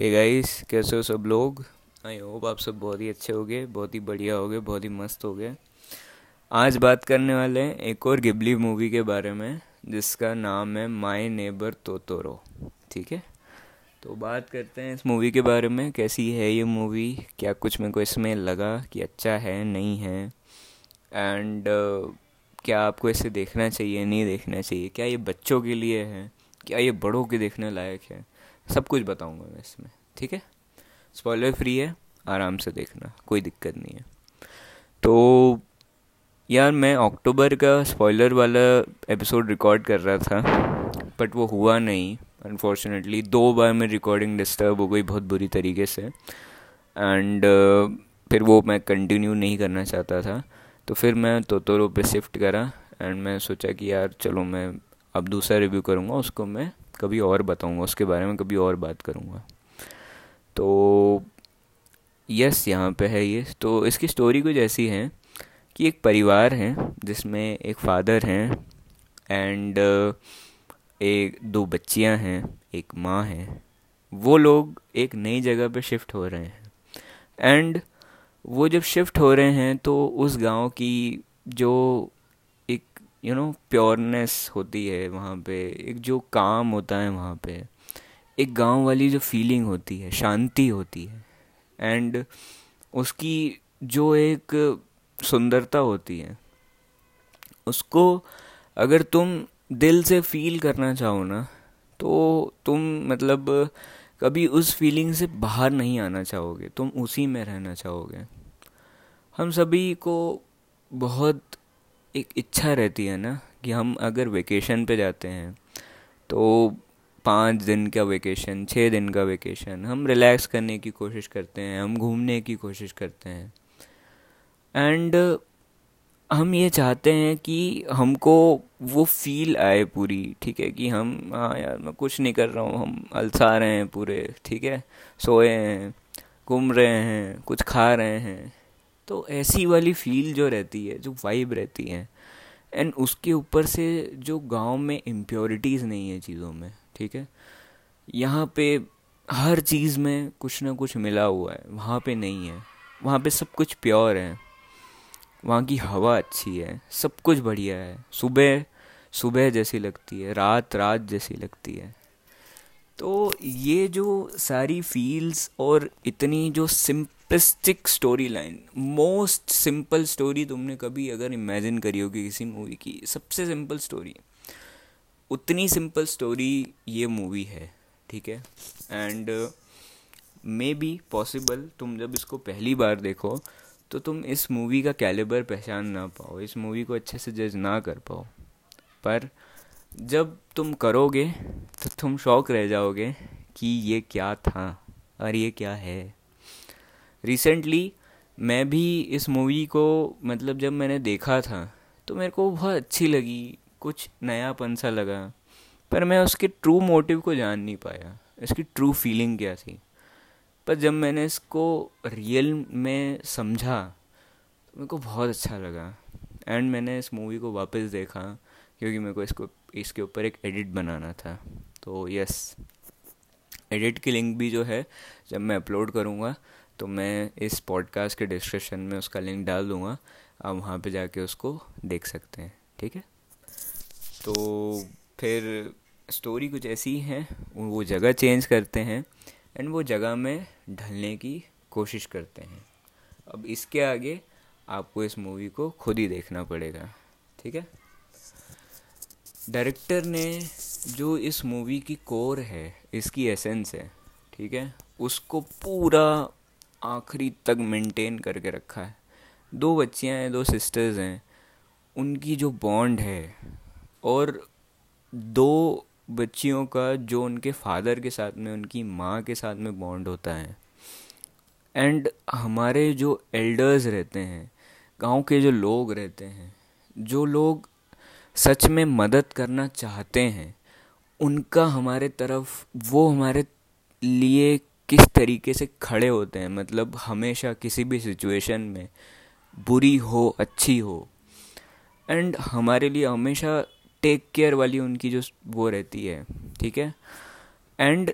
Hey guys कैसे हो सब लोग? आई होप आप सब बहुत ही अच्छे हो गए बहुत ही बढ़िया हो गए बहुत ही मस्त हो गए आज बात करने वाले हैं एक और गिबली मूवी के बारे में जिसका नाम है माय नेबर तोतोरो ठीक है? तो बात करते हैं इस मूवी के बारे में कैसी है ये मूवी क्या कुछ मेरे को इसमें लगा कि अच्छा है नहीं है? एंड uh, क्या आपको इसे देखना चाहिए नहीं देखना चाहिए? क्या ये बच्चों के लिए है? क्या ये बड़ों के देखने लायक है? सब कुछ बताऊँगा मैं इसमें ठीक है? स्पॉइलर फ्री है आराम से देखना कोई दिक्कत नहीं है। तो यार मैं अक्टूबर का स्पॉइलर वाला एपिसोड रिकॉर्ड कर रहा था बट वो हुआ नहीं। अनफॉर्चुनेटली दो बार में रिकॉर्डिंग डिस्टर्ब हो गई बहुत बुरी तरीके से। एंड uh, फिर वो मैं कंटिन्यू नहीं करना चाहता था। तो फिर मैं तोतोरो पे शिफ्ट करा एंड मैं सोचा कि यार चलो मैं अब दूसरा रिव्यू करूँगा उसको मैं कभी और बताऊँगा, उसके बारे में कभी और बात करूँगा। तो यस यहाँ पे है ये। तो इसकी स्टोरी कुछ ऐसी है कि एक परिवार है, जिसमें एक फादर हैं एंड एक, दो बच्चियाँ हैं, एक माँ है। वो लोग एक नई जगह पे शिफ्ट हो रहे हैं। एंड वो जब शिफ्ट हो रहे हैं तो उस गाँव की जो यू नो प्योरनेस होती है वहाँ पे, एक जो काम होता है वहाँ पे, एक गाँव वाली जो फीलिंग होती है, शांति होती है एंड उसकी जो एक सुंदरता होती है, उसको अगर तुम दिल से फील करना चाहो ना तो तुम मतलब कभी उस फीलिंग से बाहर नहीं आना चाहोगे, तुम उसी में रहना चाहोगे। हम सभी को बहुत एक इच्छा रहती है ना कि हम अगर वेकेशन पे जाते हैं तो पाँच दिन का वेकेशन छः दिन का वेकेशन हम रिलैक्स करने की कोशिश करते हैं, हम घूमने की कोशिश करते हैं। एंड हम ये चाहते हैं कि हमको वो फील आए पूरी, ठीक है, कि हम हाँ यार, मैं कुछ नहीं कर रहा हूँ, हम अलसा रहे हैं पूरे, ठीक है, सोए हैं, घूम रहे हैं, कुछ खा रहे हैं। तो ऐसी वाली फील जो रहती है, जो वाइब रहती है एंड उसके ऊपर से जो गाँव में इम्प्योरिटीज़ नहीं है चीज़ों में, ठीक है? यहाँ पे हर चीज़ में कुछ ना कुछ मिला हुआ है, वहाँ पे नहीं है। वहाँ पे सब कुछ प्योर है। वहाँ की हवा अच्छी है, सब कुछ बढ़िया है। सुबह सुबह जैसी लगती है, रात रात जैसी लगती है। तो ये जो सारी फील्स और इतनी जो simplistic story line most simple story तुमने कभी अगर इमेजिन करी होगी किसी मूवी की, सबसे सिंपल स्टोरी उतनी सिंपल स्टोरी ये मूवी है, ठीक है? एंड मे बी पॉसिबल तुम जब इसको पहली बार देखो तो तुम इस मूवी का कैलिबर पहचान ना पाओ, इस मूवी को अच्छे से जज ना कर पाओ. पर जब तुम करोगे तो तुम शौक रह जाओगे कि ये क्या था, और ये क्या है? रिसेंटली मैं भी इस मूवी को मतलब जब मैंने देखा था तो मेरे को बहुत अच्छी लगी, कुछ नयापन सा लगा, पर मैं उसके ट्रू मोटिव को जान नहीं पाया इसकी ट्रू फीलिंग क्या थी। पर जब मैंने इसको रियल में समझा तो मेरे को बहुत अच्छा लगा एंड मैंने इस मूवी को वापस देखा, क्योंकि मेरे को इसको, इसके ऊपर एक एडिट बनाना था। तो यस एडिट की लिंक भी जो है, जब मैं अपलोड करूँगा तो मैं इस पॉडकास्ट के डिस्क्रिप्शन में उसका लिंक डाल दूँगा। आप वहाँ पे जाके उसको देख सकते हैं, ठीक है? तो फिर स्टोरी कुछ ऐसी है, वो जगह चेंज करते हैं एंड वो जगह में ढलने की कोशिश करते हैं। अब इसके आगे आपको इस मूवी को खुद ही देखना पड़ेगा, ठीक है? डायरेक्टर ने जो इस मूवी की कोर है, इसकी एसेंस है, ठीक है? उसको पूरा आखिरी तक मेंटेन करके रखा है। दो बच्चियाँ हैं, दो सिस्टर्स हैं। उनकी जो बॉन्ड है और दो बच्चियों का जो उनके फादर के साथ में, उनकी माँ के साथ में बॉन्ड होता है। एंड हमारे जो एल्डर्स रहते हैं, गाँव के जो लोग रहते हैं, जो लोग सच में मदद करना चाहते हैं, उनका हमारे तरफ़, वो हमारे लिए किस तरीके से खड़े होते हैं मतलब हमेशा किसी भी सिचुएशन में बुरी हो अच्छी हो। एंड हमारे लिए हमेशा टेक केयर वाली उनकी जो वो रहती है ठीक है? एंड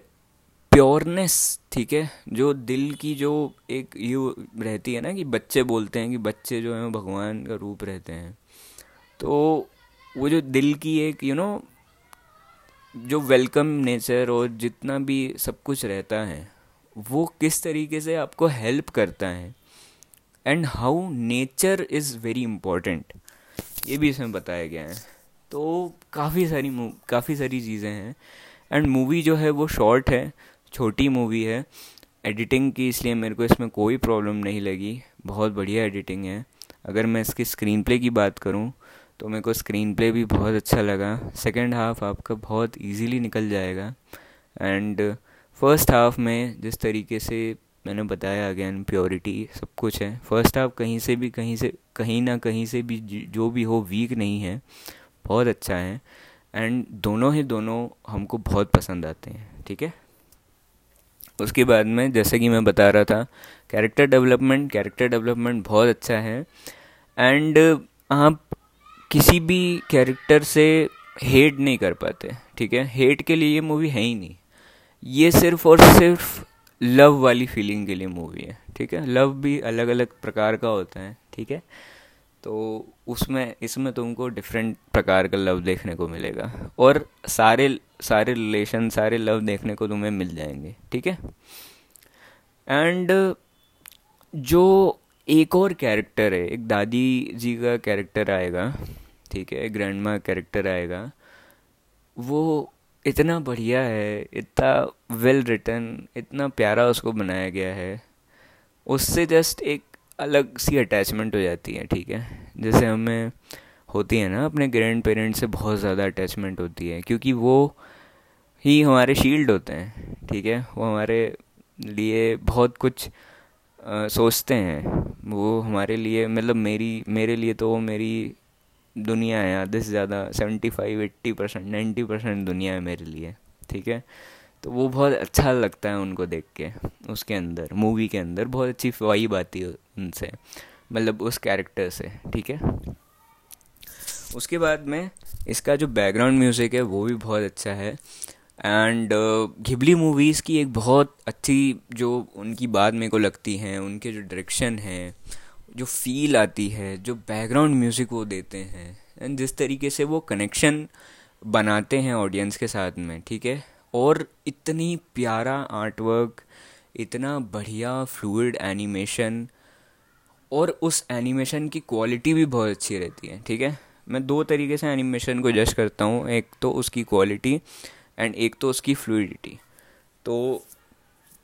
प्योरनेस ठीक है? जो दिल की जो एक यू रहती है ना कि बच्चे बोलते हैं कि बच्चे जो हैं भगवान का रूप रहते हैं। तो वो जो दिल की एक यू you नो know, जो वेलकम नेचर और जितना भी सब कुछ रहता है वो किस तरीके से आपको हेल्प करता है? And how nature is very important ये भी इसमें बताया गया है। तो काफ़ी सारी काफ़ी सारी चीज़ें हैं। एंड मूवी जो है वो शॉर्ट है, छोटी मूवी है। एडिटिंग की इसलिए मेरे को इसमें कोई प्रॉब्लम नहीं लगी। बहुत बढ़िया एडिटिंग है। अगर मैं इसकी स्क्रीन प्ले की बात करूँ तो मेरे को स्क्रीन प्ले भी बहुत अच्छा लगा। सेकेंड हाफ़ आपका बहुत ईजीली निकल जाएगा। एंड फ़र्स्ट हाफ़ में जिस तरीके से मैंने बताया अगेन प्योरिटी सब कुछ है। फ़र्स्ट हाफ़ कहीं से भी, कहीं से, कहीं ना कहीं से भी जो भी हो वीक नहीं है। बहुत अच्छा है। एंड दोनों ही दोनों हमको बहुत पसंद आते हैं, ठीक है? उसके बाद में, जैसे कि मैं बता रहा था कैरेक्टर डेवलपमेंट कैरेक्टर डेवलपमेंट बहुत अच्छा है। एंड आप किसी भी कैरेक्टर से हेट नहीं कर पाते, ठीक है? हेट के लिए ये मूवी है ही नहीं। ये सिर्फ़ और सिर्फ़ लव वाली फीलिंग के लिए मूवी है, ठीक है? लव भी अलग अलग प्रकार का होता है, ठीक है? तो उसमें, इसमें तुमको डिफरेंट प्रकार का लव देखने को मिलेगा और सारे सारे रिलेशन सारे लव देखने को तुम्हें मिल जाएँगे, ठीक है? एंड जो एक और कैरेक्टर है, एक दादी जी का कैरेक्टर आएगा, ठीक है? ग्रैंड माँ कैरेक्टर आएगा, वो इतना बढ़िया है इतना वेल रिटर्न इतना प्यारा उसको बनाया गया है उससे जस्ट एक अलग सी अटैचमेंट हो जाती है ठीक है? जैसे हमें होती है ना अपने ग्रैंड पेरेंट्स से बहुत ज़्यादा अटैचमेंट होती है क्योंकि वो ही हमारे शील्ड होते हैं ठीक है? वो हमारे लिए बहुत कुछ आ, सोचते हैं वो हमारे लिए मतलब मेरी मेरे लिए तो वो मेरी दुनिया है आधे से ज़्यादा seventy five eighty percent ninety percent दुनिया है मेरे लिए, ठीक है? तो वो बहुत अच्छा लगता है उनको देख के, उसके अंदर मूवी के अंदर, बहुत अच्छी वाइब आती है उनसे मतलब उस कैरेक्टर से, ठीक है? उसके बाद में इसका जो बैकग्राउंड म्यूज़िक है, वो भी बहुत अच्छा है एंड घिबली मूवीज़ की एक बहुत अच्छी जो उनकी बात मेरे को लगती हैं, उनके जो डायरेक्शन है जो फील आती है, जो बैकग्राउंड म्यूज़िक वो देते हैं एंड जिस तरीके से वो कनेक्शन बनाते हैं ऑडियंस के साथ में, ठीक है? और इतनी प्यारा आर्टवर्क इतना बढ़िया फ्लूड एनिमेशन और उस एनिमेशन की क्वालिटी भी बहुत अच्छी रहती है, ठीक है? मैं दो तरीके से एनिमेशन को जज करता हूँ, एक तो उसकी क्वालिटी एंड एक तो उसकी फ्लूडिटी तो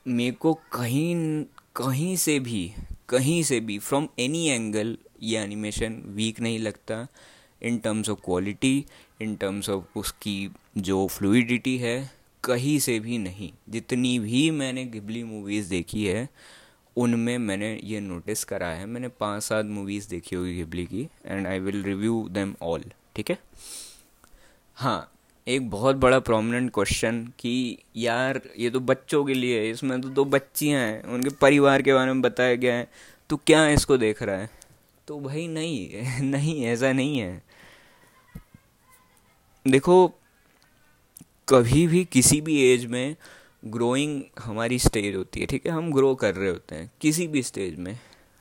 मेरे को कहीं कहीं से भी कहीं से भी फ्रॉम एनी एंगल ये एनिमेशन वीक नहीं लगता in terms of quality in terms of उसकी जो फ्लूडिटी है, कहीं से भी नहीं। जितनी भी मैंने गिबली मूवीज़ देखी है, उनमें मैंने ये नोटिस करा है। मैंने पाँच सात मूवीज़ देखी होगी गिबली की and I will review them all ठीक है? हाँ एक बहुत बड़ा प्रोमिनेंट क्वेश्चन कि यार, ये तो बच्चों के लिए है, इसमें तो दो बच्चियाँ हैं, उनके परिवार के बारे में बताया गया है तो क्या इसको देख रहा है? तो भाई नहीं नहीं, ऐसा नहीं है। देखो, कभी भी किसी भी एज में ग्रोइंग हमारी स्टेज होती है, ठीक है? हम ग्रो कर रहे होते हैं, किसी भी स्टेज में,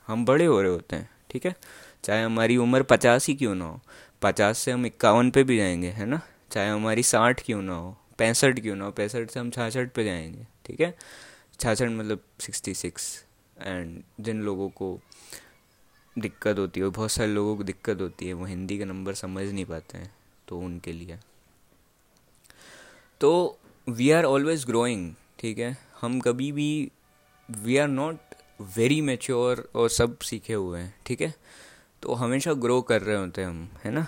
हम बड़े हो रहे होते हैं, ठीक है? चाहे हमारी उम्र पचास ही क्यों ना हो, पचास से हम इक्यावन पे भी जाएँगे, है ना? चाहे हमारी साठ क्यों ना हो, पैंसठ क्यों ना हो, पैंसठ से हम छाछठ पे जाएँगे, ठीक है? छाछठ मतलब सिक्सटी सिक्स एंड जिन लोगों को दिक्कत होती है, बहुत सारे लोगों को दिक्कत होती है, वो हिंदी का नंबर समझ नहीं पाते हैं तो उनके लिए। तो वी आर ऑलवेज ग्रोइंग ठीक है? हम कभी भी we are not very mature और सब सीखे हुए हैं, ठीक है? तो हमेशा ग्रो कर रहे होते हैं हम, है ना?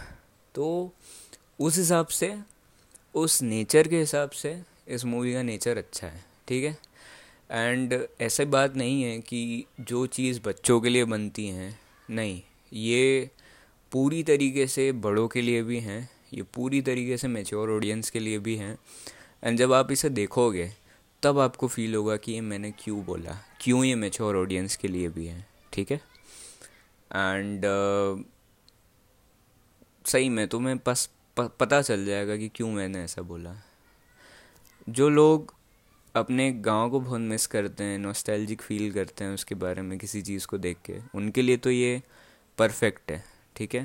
तो उस हिसाब से उस नेचर के हिसाब से इस मूवी का नेचर अच्छा है ठीक है? एंड ऐसे बात नहीं है कि जो चीज़ बच्चों के लिए बनती हैं नहीं। ये पूरी तरीके से बड़ों के लिए भी हैं ये पूरी तरीके से मेच्योर ऑडियंस के लिए भी हैं। एंड जब आप इसे देखोगे तब आपको फील होगा कि ये मैंने क्यों बोला क्यों ये मेच्योर ऑडियंस के लिए भी है ठीक है? एंड uh, सही में तुम्हें पस प, पता चल जाएगा कि क्यों मैंने ऐसा बोला। जो लोग अपने गाँव को बहुत मिस करते हैं नॉस्टैल्जिक फील करते हैं उसके बारे में किसी चीज़ को देख के उनके लिए तो ये परफेक्ट है ठीक है?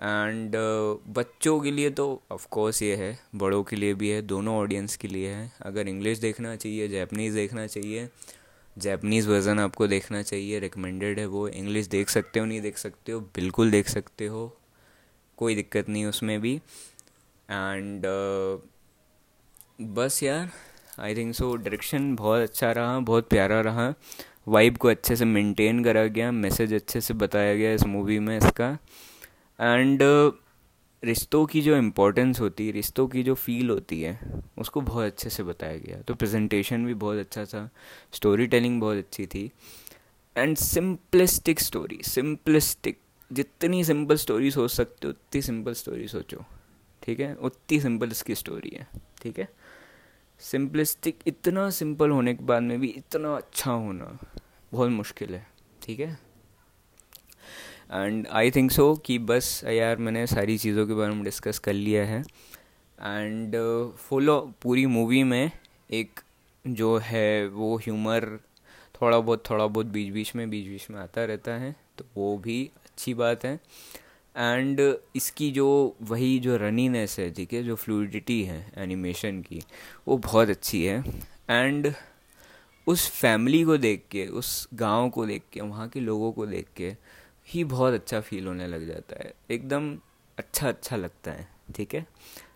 एंड uh, बच्चों के लिए तो ऑफ़ कोर्स ये है बड़ों के लिए भी है दोनों ऑडियंस के लिए है। अगर इंग्लिश देखना चाहिए जैपनीज़ देखना चाहिए जैपनीज़ वर्ज़न आपको देखना चाहिए रिकमेंडेड है वो इंग्लिश देख सकते हो नहीं देख सकते हो बिल्कुल देख सकते हो। कोई दिक्कत नहीं उसमें भी। एंड uh, बस यार आई थिंक सो डायरेक्शन बहुत अच्छा रहा बहुत प्यारा रहा। वाइब को अच्छे से मेंटेन करा गया मैसेज अच्छे से बताया गया इस मूवी में इसका। एंड uh, रिश्तों की जो इम्पोर्टेंस होती है रिश्तों की जो फील होती है उसको बहुत अच्छे से बताया गया। तो प्रेजेंटेशन भी बहुत अच्छा था स्टोरी टेलिंग बहुत अच्छी थी। एंड सिंपलिस्टिक स्टोरी सिंपलिस्टिक जितनी सिंपल स्टोरी सोच सकते हो, उतनी सिंपल स्टोरी सोचो, ठीक है? उतनी सिंपल इसकी स्टोरी है, ठीक है? सिंपलिस्टिक इतना सिंपल होने के बाद में भी इतना अच्छा होना बहुत मुश्किल है, ठीक है? एंड आई थिंक सो कि बस यार मैंने सारी चीज़ों के बारे में डिस्कस कर लिया है। एंड फुल पूरी मूवी में एक जो है वो ह्यूमर थोड़ा बहुत थोड़ा बहुत बीच बीच में बीच बीच में आता रहता है तो वो भी अच्छी बात है। एंड इसकी जो वही जो रनीनेस है, ठीक है, जो फ्लूडिटी है एनिमेशन की, वो बहुत अच्छी है। एंड उस फैमिली को देख के, उस गाँव को देख के, वहाँ के लोगों को देख के ही बहुत अच्छा फील होने लग जाता है। एकदम अच्छा अच्छा लगता है, ठीक है?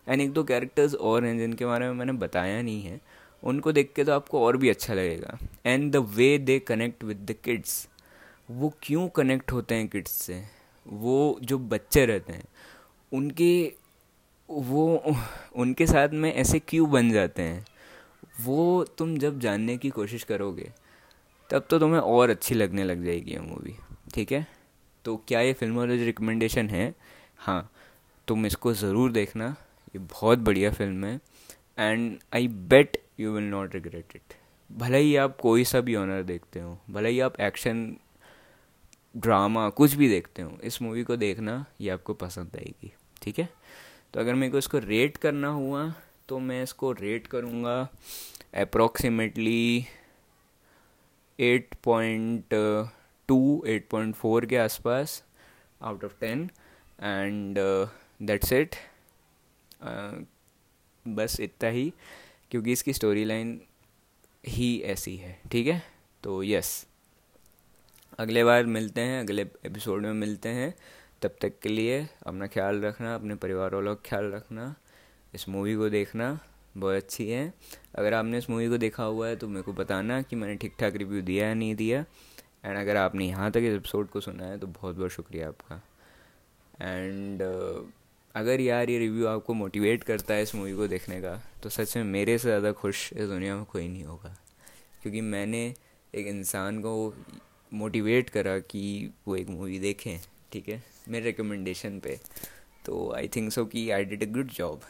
एंड एक दो कैरेक्टर्स और हैं जिनके बारे में मैंने बताया नहीं है। उनको देख के तो आपको और भी अच्छा लगेगा। And the way they connect with the kids वो क्यों कनेक्ट होते हैं किड्स से? वो जो बच्चे रहते हैं, उनके, वो, उनके साथ में ऐसे क्यों बन जाते हैं? वो तुम जब जानने की कोशिश करोगे, तब तो तुम्हें और अच्छी लगने लग जाएगी ये मूवी ठीक है? तो क्या ये फ़िल्म और रिकमेंडेशन है हाँ तुम इसको ज़रूर देखना, ये बहुत बढ़िया फ़िल्म है and I bet you will not regret it भले ही आप कोई सा भी ऑनर देखते हो, भले ही आप एक्शन ड्रामा कुछ भी देखते हो, इस मूवी को देखना, ये आपको पसंद आएगी, ठीक है? तो अगर मेरे को इसको रेट करना हुआ तो मैं इसको रेट करूँगा approximately eight point two eight point four के आसपास out of ten and that's it बस इतना ही, क्योंकि इसकी स्टोरी लाइन ही ऐसी है, ठीक है? तो यस अगले बार मिलते हैं अगले एपिसोड में मिलते हैं। तब तक के लिए अपना ख्याल रखना अपने परिवार वालों का ख्याल रखना इस मूवी को देखना बहुत अच्छी है। अगर आपने इस मूवी को देखा हुआ है तो मेरे को बताना कि मैंने ठीक ठाक रिव्यू दिया या नहीं दिया। एंड अगर आपने यहाँ तक इस एपिसोड को सुना है तो बहुत बहुत शुक्रिया आपका। एंड uh, अगर यार ये रिव्यू आपको मोटिवेट करता है इस मूवी को देखने का तो सच में मेरे से ज़्यादा खुश इस दुनिया में कोई नहीं होगा। क्योंकि मैंने एक इंसान को मोटिवेट करा कि वो एक मूवी देखें, ठीक है? मेरे रिकमेंडेशन पे। तो आई थिंक सो कि I did a good job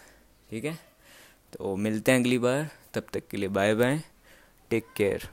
ठीक है? तो मिलते हैं अगली बार, तब तक के लिए बाय बाय टेक केयर